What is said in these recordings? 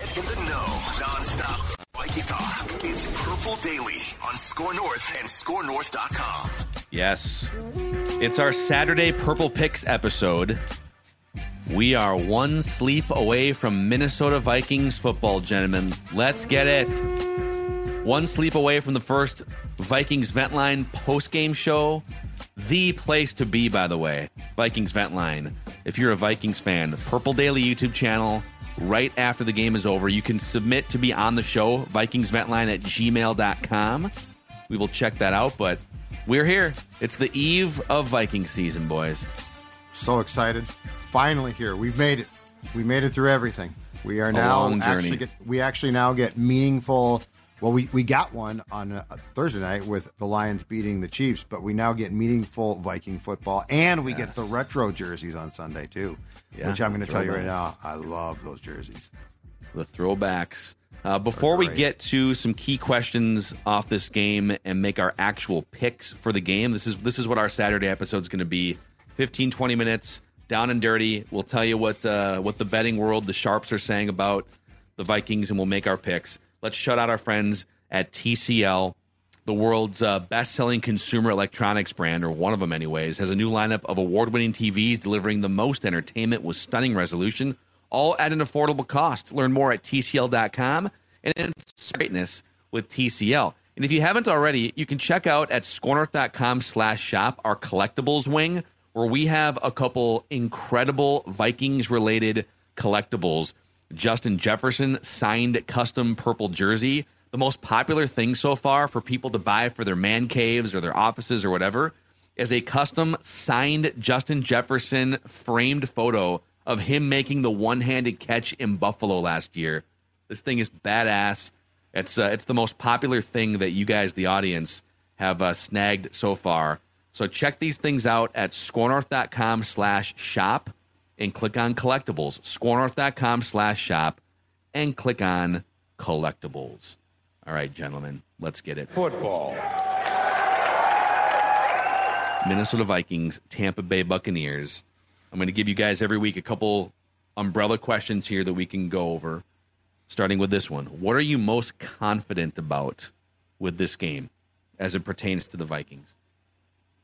In the know, nonstop Viking talk. It's Purple Daily on Score North and ScoreNorth.com. Yes. It's our Saturday Purple Picks episode. We are one sleep away from Minnesota Vikings football, gentlemen. Let's get it. One sleep away from the first Vikings Ventline post-game show. The place to be, by the way. Vikings Ventline. If you're a Vikings fan, Purple Daily YouTube channel. Right after the game is over, you can submit to be on the show, VikingsVentline at gmail.com. We will check that out, but we're here. It's the eve of Viking season, boys. So excited! Finally here. We've made it. We made it through everything. We are now long journey. actually get, we actually now get meaningful. Well, we, we got one on uh, Thursday night with the Lions beating the Chiefs, but we now get meaningful Viking football, and we get the retro jerseys on Sunday too. Yeah, which I'm going to tell you right now, I love those jerseys. the throwbacks. Uh, before we get to some key questions off this game and make our actual picks for the game, this is this is what our Saturday episode is going to be 15, 20 minutes down and dirty. We'll tell you what uh, what the betting world, the sharps, are saying about the Vikings, and we'll make our picks. Let's shut out our friends at TCL. The world's uh, best selling consumer electronics brand, or one of them, anyways, has a new lineup of award winning TVs delivering the most entertainment with stunning resolution, all at an affordable cost. Learn more at TCL.com and greatness with TCL. And if you haven't already, you can check out at scorenorth.com slash shop our collectibles wing, where we have a couple incredible Vikings related collectibles. Justin Jefferson signed custom purple jersey. The most popular thing so far for people to buy for their man caves or their offices or whatever is a custom signed Justin Jefferson framed photo of him making the one-handed catch in Buffalo last year. This thing is badass. It's uh, it's the most popular thing that you guys, the audience, have uh, snagged so far. So check these things out at scorenorth.com slash shop and click on collectibles. Scorenorth.com slash shop and click on collectibles. All right, gentlemen, let's get it. Football. Minnesota Vikings, Tampa Bay Buccaneers. I'm going to give you guys every week a couple umbrella questions here that we can go over. Starting with this one. What are you most confident about with this game as it pertains to the Vikings?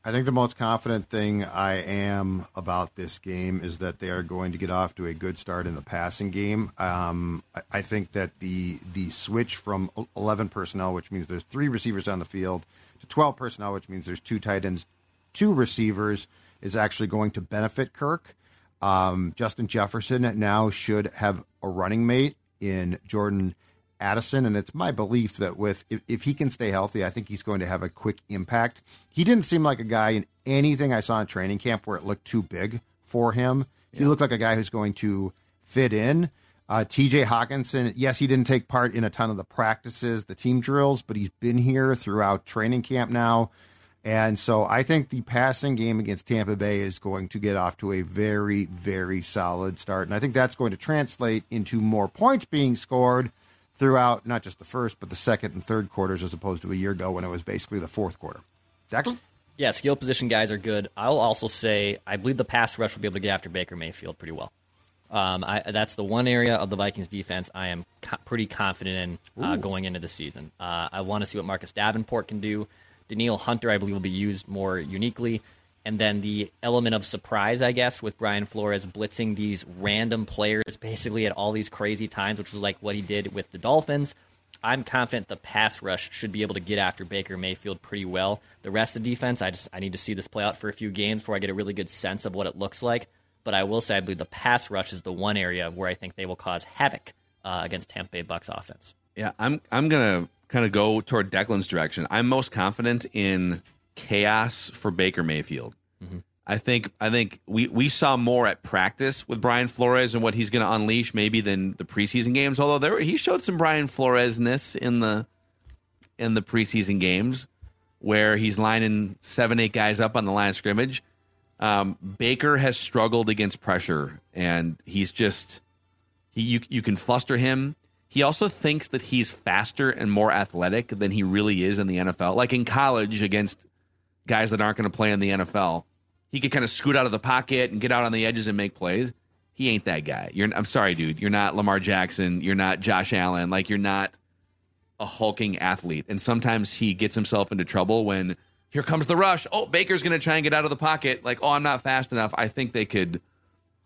I think the most confident thing I am about this game is that they are going to get off to a good start in the passing game. Um, I, I think that the the switch from 11 personnel, which means there's three receivers on the field, to 12 personnel, which means there's two tight ends, two receivers, is actually going to benefit Kirk. Um, Justin Jefferson now should have a running mate in Jordan Addison, and it's my belief that with if, if he can stay healthy, I think he's going to have a quick impact. He didn't seem like a guy in anything I saw in training camp where it looked too big for him. He looked like a guy who's going to fit in. Uh, TJ Hockenson, yes, he didn't take part in a ton of the practices, the team drills, but he's been here throughout training camp now. And so I think the passing game against Tampa Bay is going to get off to a very, very solid start. And I think that's going to translate into more points being scored throughout not just the first, but the second and third quarters as opposed to a year ago when it was basically the fourth quarter. Declan? Yeah, skill position guys are good. I'll also say I believe the pass rush will be able to get after Baker Mayfield pretty well. Um, I, that's the one area of the Vikings defense I am co- pretty confident in uh, going into the season. Uh, I want to see what Marcus Davenport can do. Danielle Hunter, I believe, will be used more uniquely. And then the element of surprise, I guess, with Brian Flores blitzing these random players basically at all these crazy times, which was like what he did with the Dolphins. I'm confident the pass rush should be able to get after Baker Mayfield pretty well. The rest of the defense, I just I need to see this play out for a few games before I get a really good sense of what it looks like. But I will say I believe the pass rush is the one area where I think they will cause havoc uh, against Tampa Bay Bucks offense. Yeah, I'm I'm gonna kind of go toward Declan's direction. I'm most confident in chaos for Baker Mayfield. I think I think we, we saw more at practice with Brian Flores and what he's going to unleash maybe than the preseason games. Although there he showed some Brian Flores ness in the in the preseason games where he's lining seven eight guys up on the line of scrimmage. Um, Baker has struggled against pressure, and he's just he you you can fluster him. He also thinks that he's faster and more athletic than he really is in the NFL. Like in college against guys that aren't going to play in the NFL he could kind of scoot out of the pocket and get out on the edges and make plays. He ain't that guy. You're I'm sorry, dude. You're not Lamar Jackson. You're not Josh Allen. Like you're not a hulking athlete. And sometimes he gets himself into trouble when here comes the rush. Oh, Baker's going to try and get out of the pocket. Like, oh, I'm not fast enough. I think they could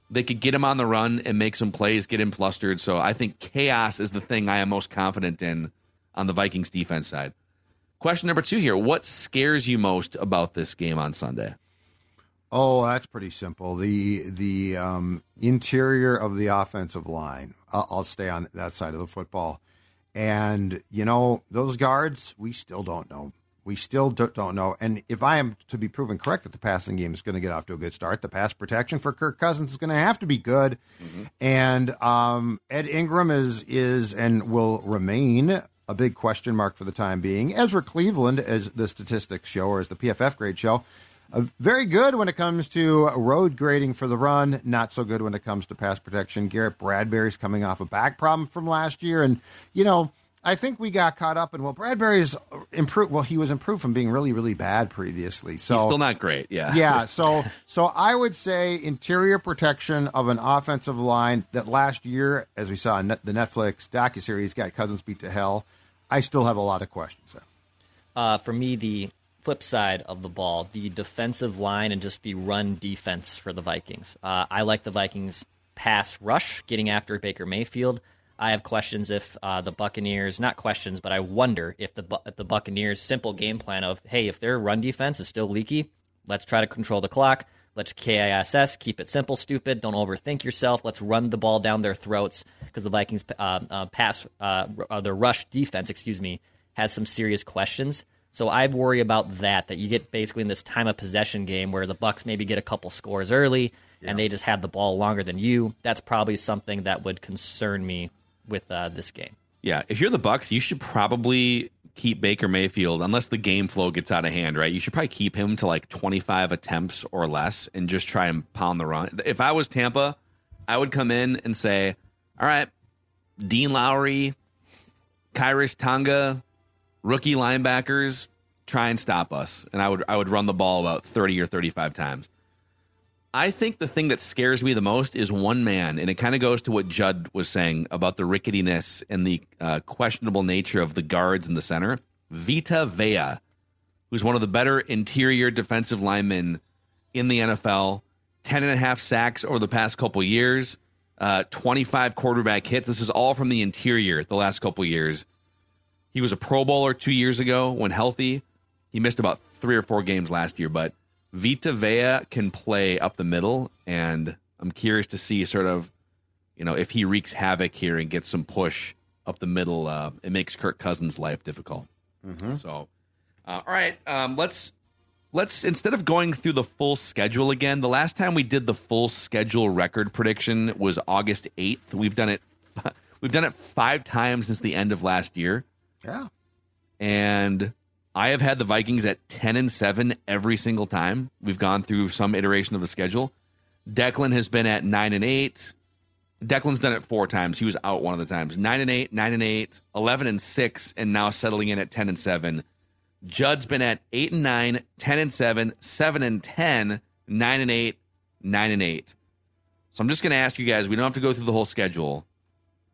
they could get him on the run and make some plays, get him flustered. So I think chaos is the thing I am most confident in on the Vikings defense side. Question number two here: What scares you most about this game on Sunday? Oh, that's pretty simple. The the um, interior of the offensive line. I'll, I'll, stay on that side of the football. And you know those guards, we still don't know. We still don't know. And if I am to be proven correct that the passing game is going to get off to a good start, the pass protection for Kirk Cousins is going to have to be good. Mm-hmm. And um, Ed Ingram is is and will remain a big question mark for the time being. Ezra Cleveland, as the statistics show, or as the PFF grade show, uh, very good when it comes to road grading for the run, not so good when it comes to pass protection. Garrett Bradbury's coming off a back problem from last year. And, you know, I think we got caught up in, well, Bradbury's improved. Well, he was improved from being really, really bad previously. So He's still not great. Yeah. Yeah. So, so I would say interior protection of an offensive line that last year, as we saw in the Netflix docuseries, got Cousins beat to hell. I still have a lot of questions. Uh, for me, the flip side of the ball, the defensive line and just the run defense for the Vikings. Uh, I like the Vikings pass rush, getting after Baker Mayfield. I have questions if uh, the Buccaneers, not questions, but I wonder if the if the Buccaneers' simple game plan of, hey, if their run defense is still leaky, let's try to control the clock. Let's KISS, keep it simple, stupid. Don't overthink yourself. Let's run the ball down their throats because the Vikings' uh, uh, pass, uh, their rush defense, excuse me, has some serious questions. So I worry about that. That you get basically in this time of possession game where the Bucks maybe get a couple scores early yeah. and they just have the ball longer than you. That's probably something that would concern me with uh, this game. Yeah, if you're the Bucks, you should probably keep Baker Mayfield unless the game flow gets out of hand, right? You should probably keep him to like 25 attempts or less and just try and pound the run. If I was Tampa, I would come in and say, "All right, Dean Lowry, Khyiris Tonga, rookie linebackers try and stop us, and I would I would run the ball about thirty or thirty five times. I think the thing that scares me the most is one man, and it kind of goes to what Judd was saying about the ricketiness and the uh, questionable nature of the guards in the center. Vita Vea, who's one of the better interior defensive linemen in the NFL, 10 and a half sacks over the past couple years, uh, 25 quarterback hits. This is all from the interior the last couple years. He was a Pro Bowler two years ago when healthy. He missed about three or four games last year, but Vita Vea can play up the middle, and I'm curious to see sort of, you know, if he wreaks havoc here and gets some push up the middle. Uh, it makes Kirk Cousins' life difficult. Mm-hmm. So, uh, all right, um, let's let's instead of going through the full schedule again. The last time we did the full schedule record prediction was August 8th. We've done it. We've done it five times since the end of last year. Yeah. And I have had the Vikings at 10 and 7 every single time. We've gone through some iteration of the schedule. Declan has been at 9 and 8. Declan's done it four times. He was out one of the times. 9 and 8, 9 and 8, 11 and 6 and now settling in at 10 and 7. Judd's been at 8 and 9, 10 and 7, 7 and 10, 9 and 8, 9 and 8. So I'm just going to ask you guys, we don't have to go through the whole schedule.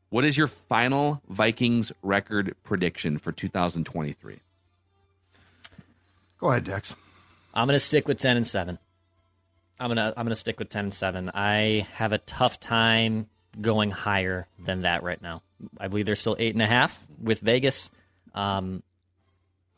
What is your final Vikings record prediction for 2023? Go ahead, Dex. I'm going to stick with 10 and 7. I'm going to I'm going to stick with 10 and 7. I have a tough time going higher than that right now. I believe they're still eight and a half with Vegas. Um,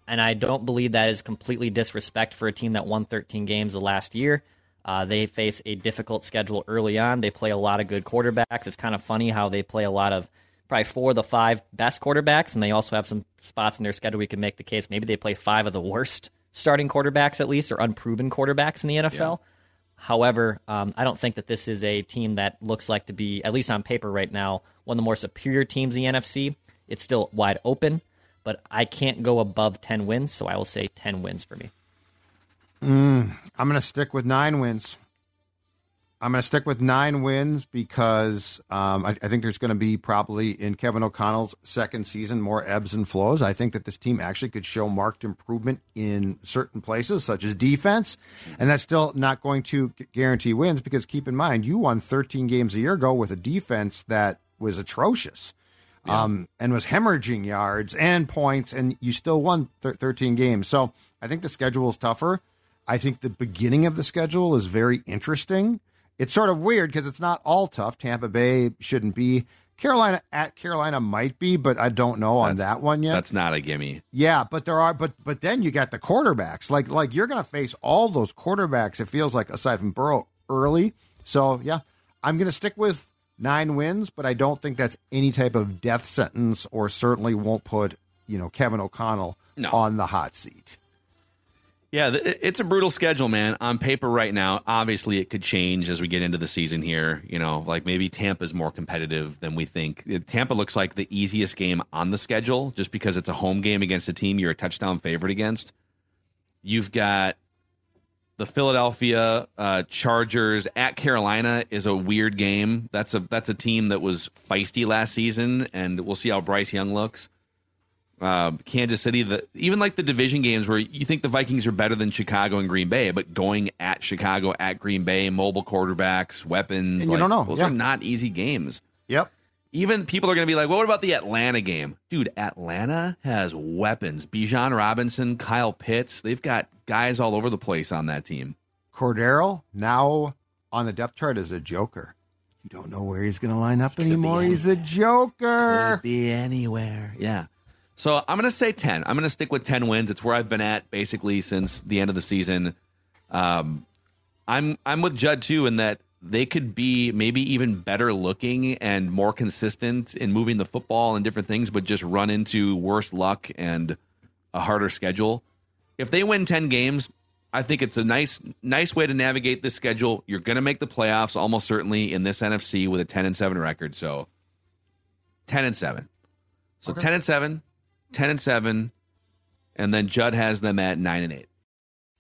and I don't believe that is completely disrespect for a team that won 13 games the last year. Uh, they face a difficult schedule early on. They play a lot of good quarterbacks. It's kind of funny how they play a lot of probably four of the five best quarterbacks, and they also have some spots in their schedule we can make the case maybe they play five of the worst starting quarterbacks at least or unproven quarterbacks in the NFL. Yeah. However, um, I don't think that this is a team that looks like to be, at least on paper right now, one of the more superior teams in the NFC. It's still wide open, but I can't go above 10 wins, so I will say 10 wins for me. Mm, I'm going to stick with nine wins. I'm going to stick with nine wins because um, I, I, think there's going to be probably in Kevin O'Connell's second season more ebbs and flows. I think that this team actually could show marked improvement in certain places, such as defense, and that's still not going to guarantee wins because keep in mind, you won 13 games a year ago with a defense that was atrocious. Yeah. Um, and was hemorrhaging yards and points, and you still won 13 games. So I think the schedule is tougher. I think the beginning of the schedule is very interesting it's sort of weird because it's not all tough. Tampa Bay shouldn't be. Carolina at Carolina might be, but I don't know on that's, that one yet. That's not a gimme. Yeah, but there are, but but then you got the quarterbacks. Like like you're going to face all those quarterbacks. It feels like aside from Burrow early. So yeah, I'm going to stick with nine wins, but I don't think that's any type of death sentence, or certainly won't put you know Kevin O'Connell no. on the hot seat. Yeah, it's a brutal schedule, man. On paper right now, obviously it could change as we get into the season here. You know, like maybe Tampa's more competitive than we think. Tampa looks like the easiest game on the schedule just because it's a home game against a team you're a touchdown favorite against. You've got the Philadelphia uh, Chargers at Carolina is a weird game. That's a that's a team that was feisty last season, and we'll see how Bryce Young looks uh, Kansas City, the even like the division games where you think the Vikings are better than Chicago and Green Bay, but going at Chicago, at Green Bay, mobile quarterbacks, weapons, and you like, don't know. Those yeah. are not easy games. Yep. Even people are going to be like, well, what about the Atlanta game? Dude, Atlanta has weapons. Bijan Robinson, Kyle Pitts, they've got guys all over the place on that team. Cordarrelle, now on the depth chart is a joker. You don't know where he's going to line up anymore. He's a joker. Could be anywhere. Yeah. So I'm going to say 10. I'm going to stick with 10 wins. It's where I've been at basically since the end of the season. Um, I'm I'm with Judd too in that they could be maybe even better looking and more consistent in moving the football and different things, but just run into worse luck and a harder schedule. If they win 10 games, I think it's a nice nice way to navigate this schedule. You're going to make the playoffs almost certainly in this NFC with a 10 and 7 record. So 10 and 7. So okay. 10 and 7 10 and 7, and then Judd has them at 9 and 8.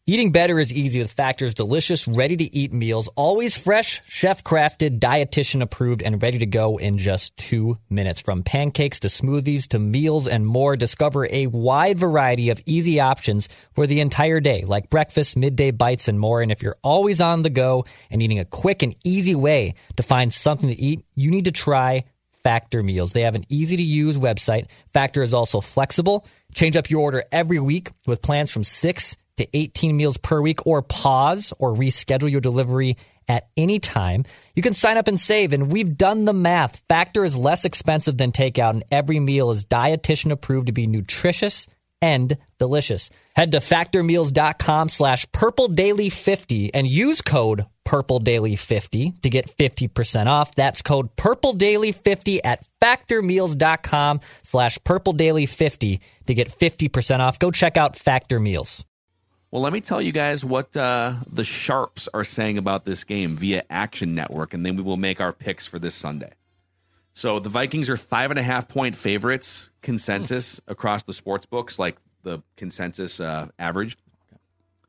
Eating better is easy with Factor's delicious, ready to eat meals, always fresh, chef crafted, dietitian approved, and ready to go in just two minutes. From pancakes to smoothies to meals and more, discover a wide variety of easy options for the entire day, like breakfast, midday bites, and more. And if you're always on the go and needing a quick and easy way to find something to eat, you need to try Factor meals. They have an easy to use website. Factor is also flexible. Change up your order every week with plans from 6 to 18 meals per week or pause or reschedule your delivery at any time. You can sign up and save, and we've done the math. Factor is less expensive than takeout, and every meal is dietitian approved to be nutritious and delicious. Head to factormeals.com slash purpledaily50 and use code purpledaily50 to get 50% off. That's code purpledaily50 at factormeals.com slash purpledaily50 to get 50% off. Go check out Factor Meals. Well, let me tell you guys what uh, the Sharps are saying about this game via Action Network, and then we will make our picks for this Sunday. So the Vikings are five and a half point favorites consensus mm. across the sports books, like the consensus uh, average.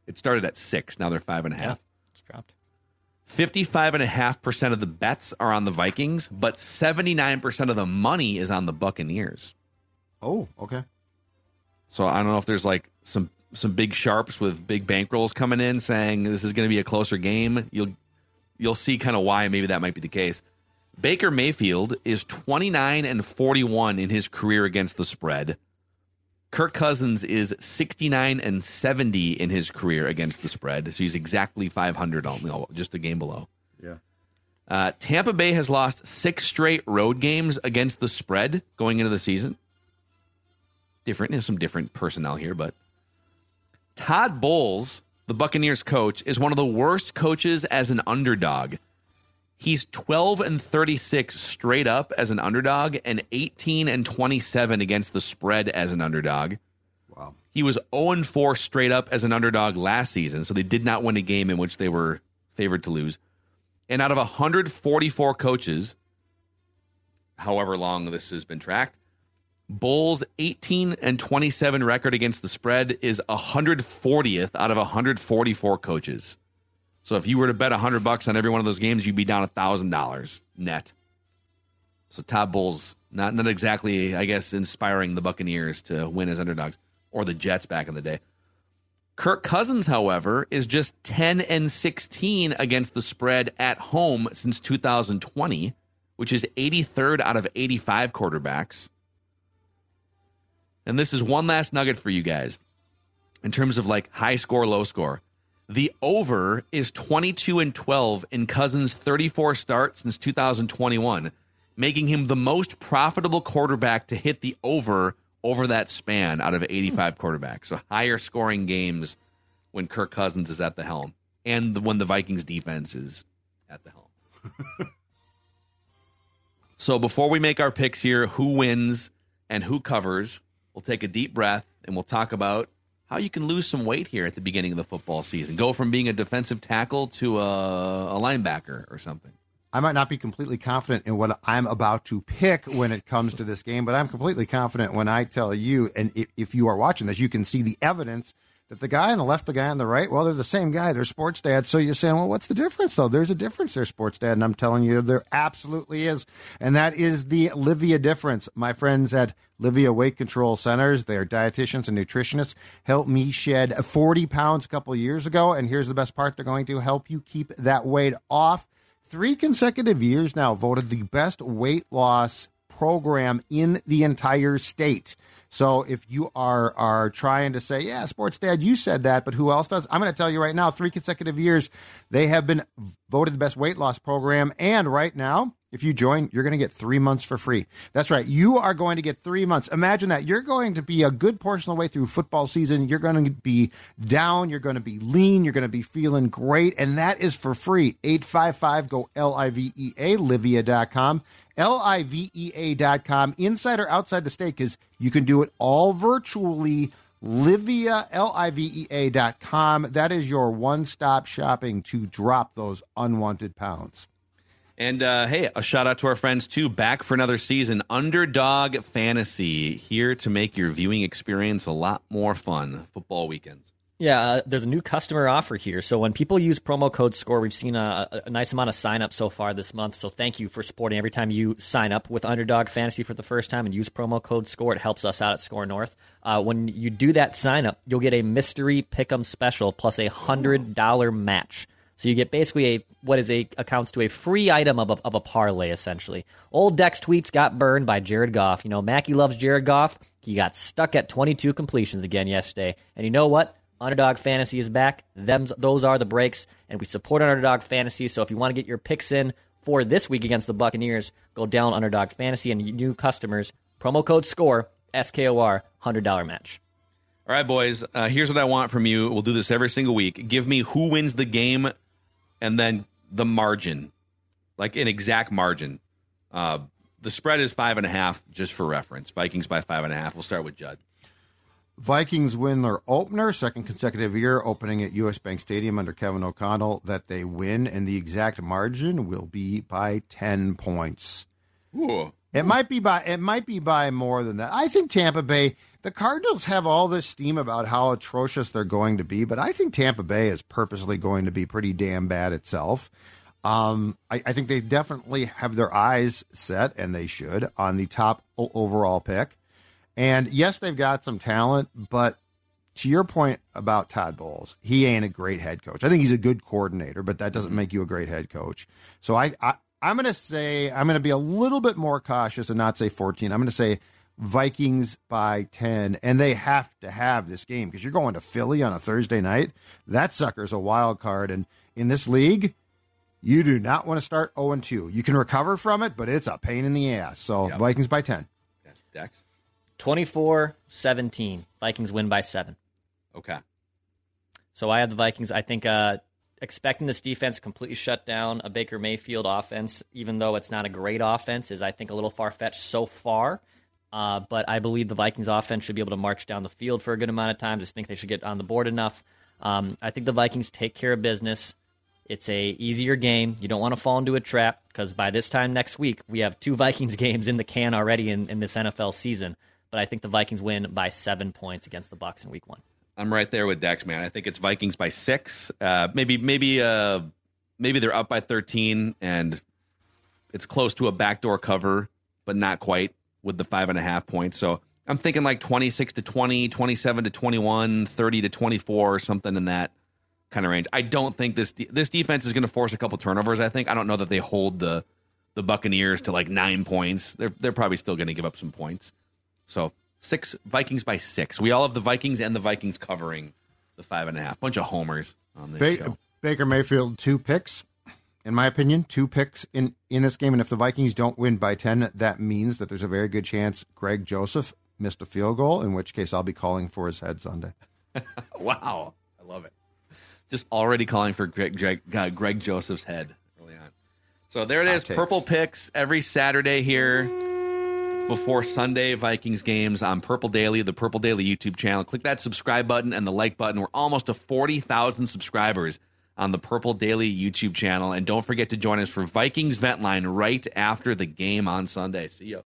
It started at six. Now they're five and a half. Yeah, it's dropped. 55.5% of the bets are on the Vikings, but 79% of the money is on the Buccaneers. Oh, okay. So I don't know if there's like some some big sharps with big bankrolls coming in saying this is going to be a closer game. You'll you'll see kind of why maybe that might be the case. Baker Mayfield is 29 and 41 in his career against the spread. Kirk Cousins is 69 and 70 in his career against the spread. So he's exactly 500 on just a game below. Yeah. Uh, Tampa Bay has lost six straight road games against the spread going into the season. Different, there's some different personnel here, but Todd Bowles, the Buccaneers coach, is one of the worst coaches as an underdog. He's 12 and 36 straight up as an underdog and 18 and 27 against the spread as an underdog. Wow. He was 0 and 4 straight up as an underdog last season, so they did not win a game in which they were favored to lose. And out of 144 coaches, however long this has been tracked, Bowles' 18 and 27 record against the spread is 140th out of 144 coaches. So if you were to bet 100 bucks on every one of those games, you'd be down $1,000 net. So Todd Bowles not not exactly, I guess, inspiring the Buccaneers to win as underdogs or the Jets back in the day. Kirk Cousins, however, is just 10 and 16 against the spread at home since 2020, which is 83rd out of 85 quarterbacks. And this is one last nugget for you guys in terms of like high score, low score. The over is 22 and 12 in Cousins' 34 starts since 2021, making him the most profitable quarterback to hit the over over that span out of 85 hmm. quarterbacks. So higher scoring games when Kirk Cousins is at the helm and when the Vikings defense is at the helm. so before we make our picks here, who wins and who covers, we'll take a deep breath and we'll talk about how you can lose some weight here at the beginning of the football season. Go from being a defensive tackle to a, a linebacker or something. I might not be completely confident in what I'm about to pick when it comes to this game, but I'm completely confident when I tell you, and if, if you are watching this, you can see the evidence that the guy on the left, the guy on the right, well, they're the same guy. They're sports dad. So you're saying, well, what's the difference though? There's a difference there, sports dad. And I'm telling you, there absolutely is. And that is the Livea difference. My friends at Livea Weight Control Centers, they are dietitians and nutritionists, helped me shed 40 pounds a couple years ago. And here's the best part. They're going to help you keep that weight off. Three consecutive years now voted the best weight loss program in the entire state. So if you are are trying to say, yeah, sports dad, you said that, but who else does? I'm going to tell you right now, three consecutive years, they have been voted the best weight loss program, and right now. If you join, you're going to get three months for free. That's right. You are going to get three months. Imagine that. You're going to be a good portion of the way through football season. You're going to be down. You're going to be lean. You're going to be feeling great. And that is for free. 855 go L I V E A, Livea.com. L-I-V-E-A.com, inside or outside the state, because you can do it all virtually. Livea, L-I-V-E-A dot com. That is your one-stop shopping to drop those unwanted pounds. And uh, hey, a shout out to our friends too, back for another season. Underdog Fantasy, here to make your viewing experience a lot more fun. Football weekends. Yeah, uh, there's a new customer offer here. So when people use promo code SCORE, we've seen a, a nice amount of sign up so far this month. So thank you for supporting every time you sign up with Underdog Fantasy for the first time and use promo code SCORE. It helps us out at SCORE North. Uh, when you do that sign up, you'll get a mystery pick'em special plus a hundred dollar match. So you get basically a what is a accounts to a free item of a, of a parlay essentially. Old Dex tweets got burned by Jared Goff. You know, Mackey loves Jared Goff. He got stuck at 22 completions again yesterday. And you know what? Underdog Fantasy is back. Them, those are the breaks, and we support Underdog Fantasy. So if you want to get your picks in for this week against the Buccaneers, go down Underdog Fantasy and new customers. Promo code SCORE, S K O R, $100 match. All right, boys, uh, here's what I want from you. We'll do this every single week. Give me who wins the game and then the margin, like an exact margin. Uh, the spread is five and a half, just for reference. Vikings by five and a half. We'll start with Judd. Vikings win their opener, second consecutive year, opening at U.S. Bank Stadium under Kevin O'Connell. That they win, and the exact margin will be by ten points. Ooh. It might be by it might be by more than that. I think Tampa Bay. The Cardinals have all this steam about how atrocious they're going to be, but I think Tampa Bay is purposely going to be pretty damn bad itself. Um, I, I think they definitely have their eyes set, and they should, on the top overall pick. And yes, they've got some talent, but to your point about Todd Bowles, he ain't a great head coach. I think he's a good coordinator, but that doesn't mm-hmm. make you a great head coach. So I, I I'm going to say I'm going to be a little bit more cautious and not say 14. I'm going to say Vikings by 10, and they have to have this game because you're going to Philly on a Thursday night. That sucker's a wild card, and in this league, you do not want to start 0 2. You can recover from it, but it's a pain in the ass. So yep. Vikings by 10. Dex. 24 17. Vikings win by seven. Okay. So I have the Vikings. I think uh, expecting this defense completely shut down a Baker Mayfield offense, even though it's not a great offense, is I think a little far fetched so far. Uh, but I believe the Vikings offense should be able to march down the field for a good amount of time. I just think they should get on the board enough. Um, I think the Vikings take care of business. It's a easier game. You don't want to fall into a trap because by this time next week we have two Vikings games in the can already in, in this NFL season. But I think the Vikings win by seven points against the Bucks in Week One. I'm right there with Dex, man. I think it's Vikings by six. Uh, maybe maybe uh, maybe they're up by 13 and it's close to a backdoor cover, but not quite with the five and a half points. So I'm thinking like 26 to 20, 27 to 21, 30 to 24, something in that kind of range. I don't think this de- this defense is going to force a couple turnovers. I think I don't know that they hold the the Buccaneers to like nine points. They're they're probably still going to give up some points. So six Vikings by six. We all have the Vikings and the Vikings covering the five and a half. Bunch of homers on this ba- show. Baker Mayfield two picks, in my opinion, two picks in in this game. And if the Vikings don't win by ten, that means that there's a very good chance Greg Joseph missed a field goal. In which case, I'll be calling for his head Sunday. Wow, I love it. Just already calling for Greg, Greg, uh, Greg Joseph's head early on. So there it is. takes. Purple picks every Saturday here before Sunday Vikings games on Purple Daily, the Purple Daily YouTube channel. Click that subscribe button and the like button. We're almost to 40,000 subscribers on the Purple Daily YouTube channel. And don't forget to join us for Vikings Vent Line right after the game on Sunday. See you.